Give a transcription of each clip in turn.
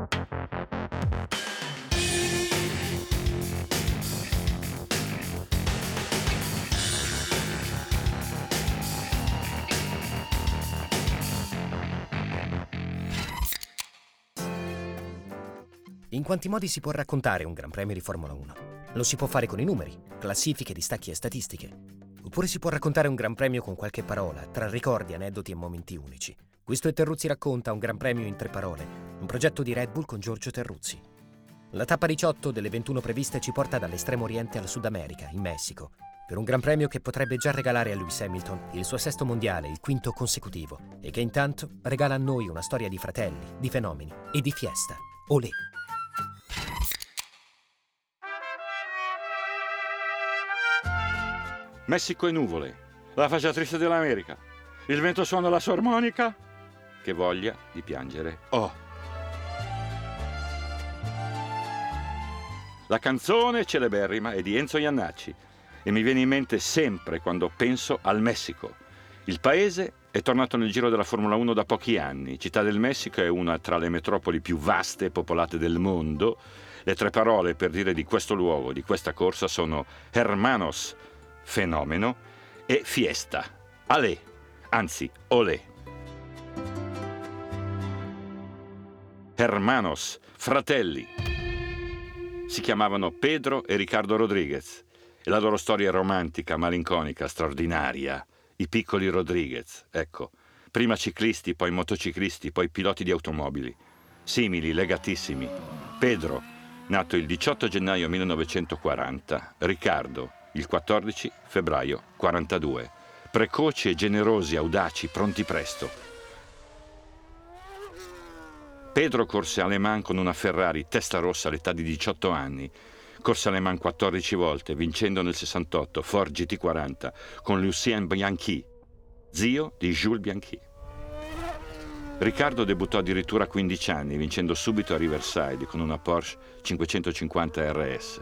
In quanti modi si può raccontare un Gran Premio di Formula 1? Lo si può fare con i numeri, classifiche, distacchi e statistiche. Oppure si può raccontare un Gran Premio con qualche parola, tra ricordi, aneddoti e momenti unici. Questo è Terruzzi racconta un Gran Premio in tre parole, un progetto di Red Bull con Giorgio Terruzzi. La tappa 18 delle 21 previste ci porta dall'estremo oriente al Sud America, in Messico, per un Gran Premio che potrebbe già regalare a Lewis Hamilton il suo sesto mondiale, il quinto consecutivo, e che intanto regala a noi una storia di fratelli, di fenomeni e di fiesta. Olè! Messico e nuvole, la faccia triste dell'America. Il vento suona la sua armonica. Che voglia di piangere. Oh! La canzone celeberrima è di Enzo Iannacci e mi viene in mente sempre quando penso al Messico. Il paese è tornato nel giro della Formula 1 da pochi anni. Città del Messico è una tra le metropoli più vaste e popolate del mondo. Le tre parole per dire di questo luogo, di questa corsa, sono Hermanos, fenomeno, e fiesta, alè, anzi olè. Hermanos, fratelli. Si chiamavano Pedro e Riccardo Rodriguez e la loro storia è romantica, malinconica, straordinaria. I piccoli Rodriguez, ecco. Prima ciclisti, poi motociclisti, poi piloti di automobili. Simili, legatissimi. Pedro, nato il 18 gennaio 1940, Riccardo, il 14 febbraio 42. Precoci e generosi, audaci, pronti presto. Pedro corse alle Man con una Ferrari testa rossa all'età di 18 anni. Corse alle Man 14 volte, vincendo nel 68 Ford GT40 con Lucien Bianchi, zio di Jules Bianchi. Riccardo debuttò addirittura a 15 anni, vincendo subito a Riverside con una Porsche 550 RS.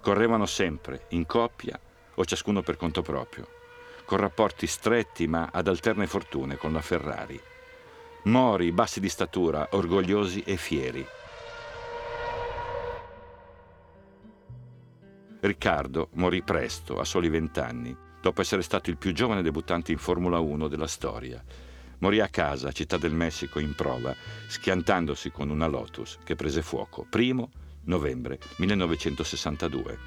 Correvano sempre, in coppia o ciascuno per conto proprio, con rapporti stretti ma ad alterne fortune con la Ferrari. Mori, bassi di statura, orgogliosi e fieri. Riccardo morì presto, a soli vent'anni, dopo essere stato il più giovane debuttante in Formula 1 della storia. Morì a casa, città del Messico, in prova, schiantandosi con una Lotus che prese fuoco. Primo novembre 1962.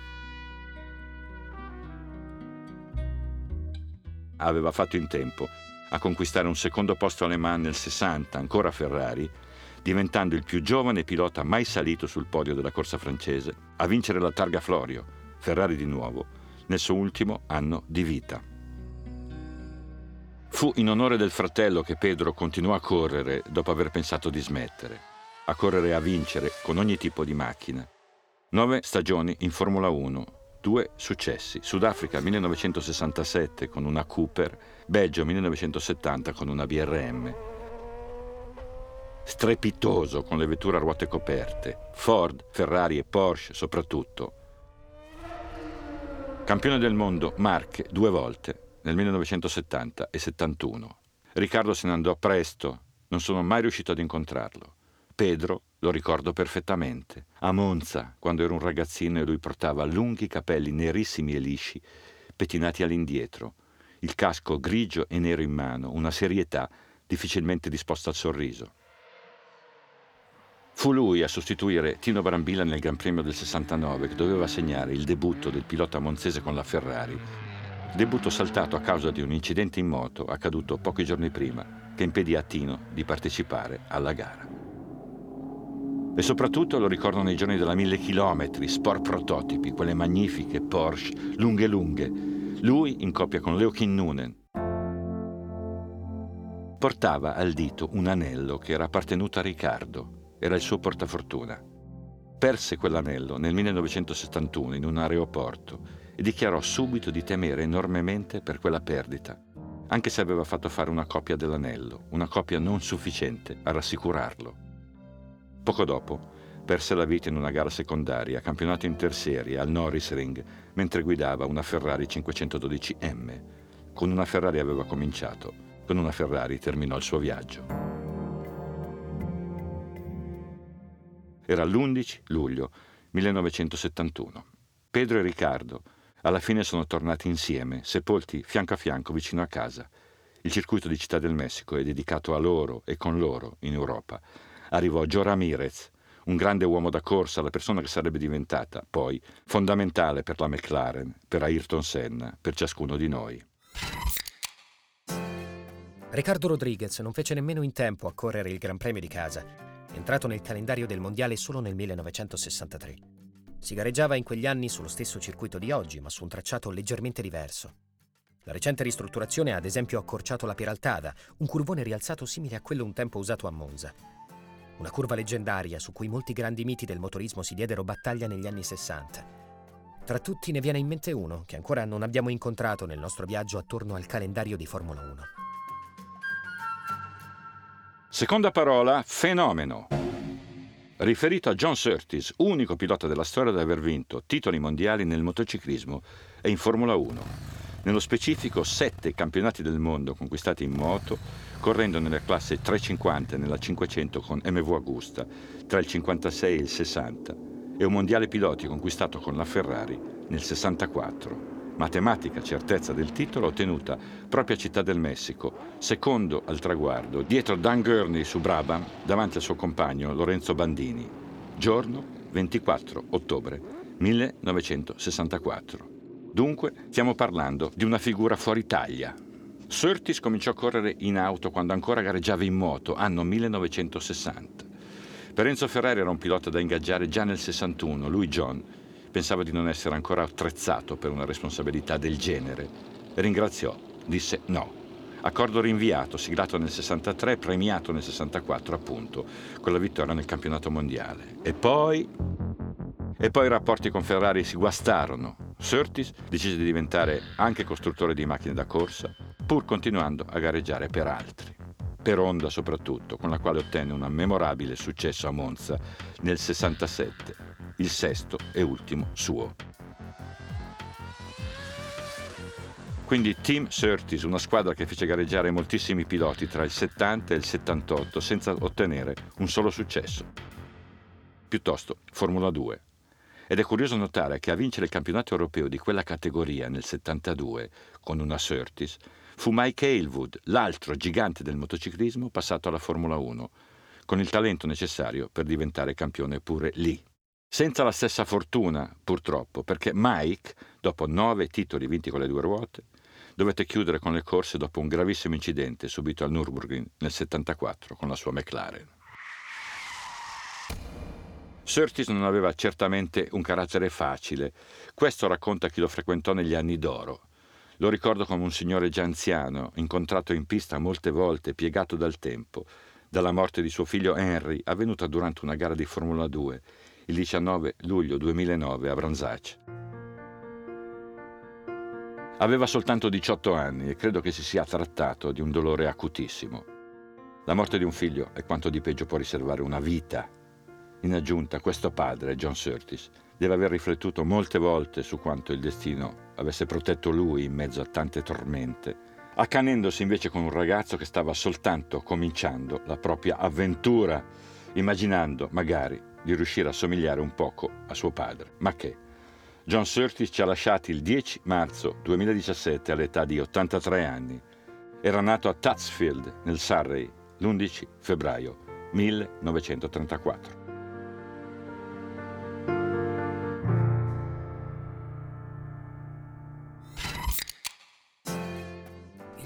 Aveva fatto in tempo a conquistare un secondo posto alle Mans nel 60, ancora Ferrari, diventando il più giovane pilota mai salito sul podio della corsa francese a vincere la targa Florio, Ferrari di nuovo, nel suo ultimo anno di vita. Fu in onore del fratello che Pedro continuò a correre dopo aver pensato di smettere a correre e a vincere con ogni tipo di macchina. Nove stagioni in Formula 1, due successi. Sudafrica 1967 con una Cooper, Belgio 1970 con una BRM. Strepitoso con le vetture a ruote coperte, Ford, Ferrari e Porsche soprattutto. Campione del mondo Marche due volte, nel 1970 e 71. Riccardo se ne andò presto, non sono mai riuscito ad incontrarlo. Pedro lo ricordo perfettamente. A Monza, quando ero un ragazzino e lui portava lunghi capelli nerissimi e lisci, pettinati all'indietro, il casco grigio e nero in mano, una serietà difficilmente disposta al sorriso. Fu lui a sostituire Tino Brambilla nel Gran Premio del 69 che doveva segnare il debutto del pilota monzese con la Ferrari. Debutto saltato a causa di un incidente in moto accaduto pochi giorni prima che impedì a Tino di partecipare alla gara. E soprattutto lo ricordano i giorni della mille chilometri, sport prototipi, quelle magnifiche Porsche lunghe lunghe. Lui in coppia con Leo Kinnunen. Portava al dito un anello che era appartenuto a Riccardo, era il suo portafortuna. Perse quell'anello nel 1971 in un aeroporto e dichiarò subito di temere enormemente per quella perdita, anche se aveva fatto fare una copia dell'anello, una copia non sufficiente a rassicurarlo. Poco dopo perse la vita in una gara secondaria, campionato interserie al Norris Ring, mentre guidava una Ferrari 512M. Con una Ferrari aveva cominciato, con una Ferrari terminò il suo viaggio. Era l'11 luglio 1971. Pedro e Riccardo alla fine sono tornati insieme, sepolti fianco a fianco vicino a casa. Il circuito di Città del Messico è dedicato a loro e con loro in Europa. Arrivò Joe Ramirez, un grande uomo da corsa, la persona che sarebbe diventata, poi, fondamentale per la McLaren, per Ayrton Senna, per ciascuno di noi. Riccardo Rodriguez non fece nemmeno in tempo a correre il Gran Premio di casa, entrato nel calendario del Mondiale solo nel 1963. Si gareggiava in quegli anni sullo stesso circuito di oggi, ma su un tracciato leggermente diverso. La recente ristrutturazione ha ad esempio accorciato la Peraltada, un curvone rialzato simile a quello un tempo usato a Monza. Una curva leggendaria su cui molti grandi miti del motorismo si diedero battaglia negli anni 60. Tra tutti ne viene in mente uno che ancora non abbiamo incontrato nel nostro viaggio attorno al calendario di Formula 1. Seconda parola, fenomeno. Riferito a John Surtees, unico pilota della storia ad aver vinto titoli mondiali nel motociclismo e in Formula 1. Nello specifico sette campionati del mondo conquistati in moto, correndo nella classe 350 e nella 500 con MV Agusta tra il 56 e il 60 e un mondiale piloti conquistato con la Ferrari nel 64 matematica certezza del titolo ottenuta proprio a Città del Messico, secondo al traguardo, dietro Dan Gurney su Brabham, davanti al suo compagno Lorenzo Bandini. Giorno 24 ottobre 1964. Dunque stiamo parlando di una figura fuori taglia. Surtis cominciò a correre in auto quando ancora gareggiava in moto, anno 1960. Per Enzo Ferrari era un pilota da ingaggiare già nel 61, lui John, Pensava di non essere ancora attrezzato per una responsabilità del genere. Ringraziò, disse no. Accordo rinviato, siglato nel 63, premiato nel 64, appunto, con la vittoria nel campionato mondiale. E poi... E poi i rapporti con Ferrari si guastarono. Surtees decise di diventare anche costruttore di macchine da corsa, pur continuando a gareggiare per altri. Per Honda soprattutto, con la quale ottenne un memorabile successo a Monza nel 67 il sesto e ultimo suo. Quindi Team Surtees, una squadra che fece gareggiare moltissimi piloti tra il 70 e il 78 senza ottenere un solo successo. Piuttosto Formula 2. Ed è curioso notare che a vincere il campionato europeo di quella categoria nel 72 con una Surtees fu Mike Aylwood, l'altro gigante del motociclismo passato alla Formula 1, con il talento necessario per diventare campione pure lì senza la stessa fortuna, purtroppo, perché Mike, dopo nove titoli vinti con le due ruote, dovette chiudere con le corse dopo un gravissimo incidente subito al Nürburgring nel 74 con la sua McLaren. Surtees non aveva certamente un carattere facile, questo racconta chi lo frequentò negli anni d'oro. Lo ricordo come un signore già anziano, incontrato in pista molte volte, piegato dal tempo, dalla morte di suo figlio Henry, avvenuta durante una gara di Formula 2, il 19 luglio 2009 a Branzacci. Aveva soltanto 18 anni e credo che si sia trattato di un dolore acutissimo. La morte di un figlio è quanto di peggio può riservare una vita. In aggiunta, questo padre, John Surtees, deve aver riflettuto molte volte su quanto il destino avesse protetto lui in mezzo a tante tormente, accanendosi invece con un ragazzo che stava soltanto cominciando la propria avventura, immaginando, magari, di riuscire a somigliare un poco a suo padre. Ma che? John Surtees ci ha lasciati il 10 marzo 2017 all'età di 83 anni. Era nato a Tutsfield, nel Surrey, l'11 febbraio 1934.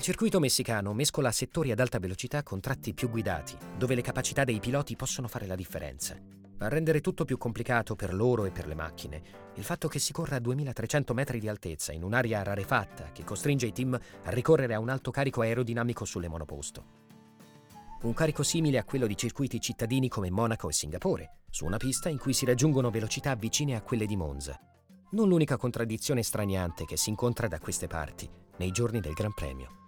Circuito messicano mescola settori ad alta velocità con tratti più guidati, dove le capacità dei piloti possono fare la differenza. A rendere tutto più complicato per loro e per le macchine, il fatto che si corra a 2300 metri di altezza in un'area rarefatta che costringe i team a ricorrere a un alto carico aerodinamico sulle monoposto. Un carico simile a quello di circuiti cittadini come Monaco e Singapore, su una pista in cui si raggiungono velocità vicine a quelle di Monza. Non l'unica contraddizione straniante che si incontra da queste parti nei giorni del Gran Premio.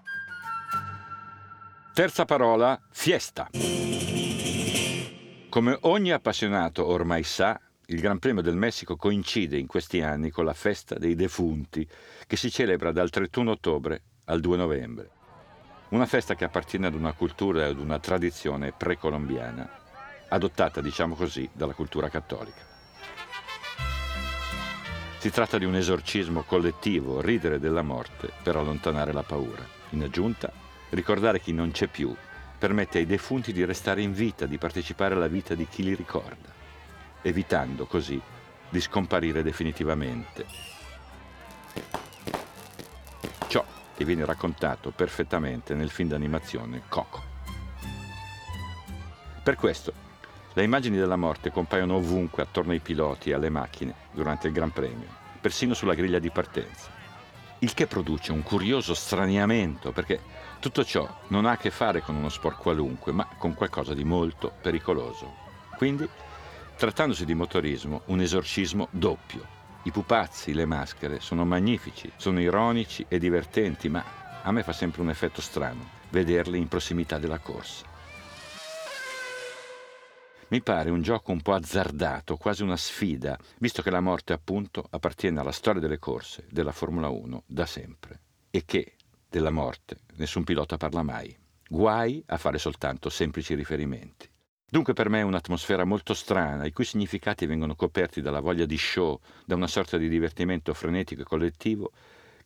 Terza parola, fiesta. Come ogni appassionato ormai sa, il Gran Premio del Messico coincide in questi anni con la festa dei defunti, che si celebra dal 31 ottobre al 2 novembre. Una festa che appartiene ad una cultura e ad una tradizione precolombiana. adottata, diciamo così, dalla cultura cattolica. Si tratta di un esorcismo collettivo, ridere della morte per allontanare la paura. In aggiunta, ricordare chi non c'è più permette ai defunti di restare in vita, di partecipare alla vita di chi li ricorda, evitando così di scomparire definitivamente. Ciò che viene raccontato perfettamente nel film d'animazione Coco. Per questo, le immagini della morte compaiono ovunque attorno ai piloti e alle macchine durante il Gran Premio, persino sulla griglia di partenza. Il che produce un curioso straniamento perché tutto ciò non ha a che fare con uno sport qualunque, ma con qualcosa di molto pericoloso. Quindi, trattandosi di motorismo, un esorcismo doppio. I pupazzi, le maschere sono magnifici, sono ironici e divertenti, ma a me fa sempre un effetto strano vederli in prossimità della corsa. Mi pare un gioco un po' azzardato, quasi una sfida, visto che la morte appunto appartiene alla storia delle corse della Formula 1 da sempre e che della morte nessun pilota parla mai. Guai a fare soltanto semplici riferimenti. Dunque per me è un'atmosfera molto strana, i cui significati vengono coperti dalla voglia di show, da una sorta di divertimento frenetico e collettivo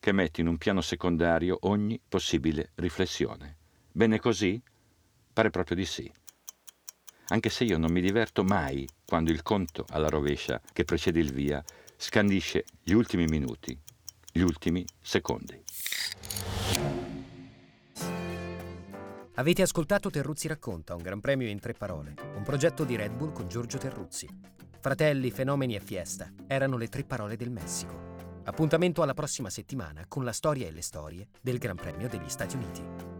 che mette in un piano secondario ogni possibile riflessione. Bene così? Pare proprio di sì anche se io non mi diverto mai quando il conto alla rovescia che precede il via scandisce gli ultimi minuti, gli ultimi secondi. Avete ascoltato Terruzzi racconta, un gran premio in tre parole, un progetto di Red Bull con Giorgio Terruzzi. Fratelli, fenomeni e fiesta erano le tre parole del Messico. Appuntamento alla prossima settimana con la storia e le storie del Gran Premio degli Stati Uniti.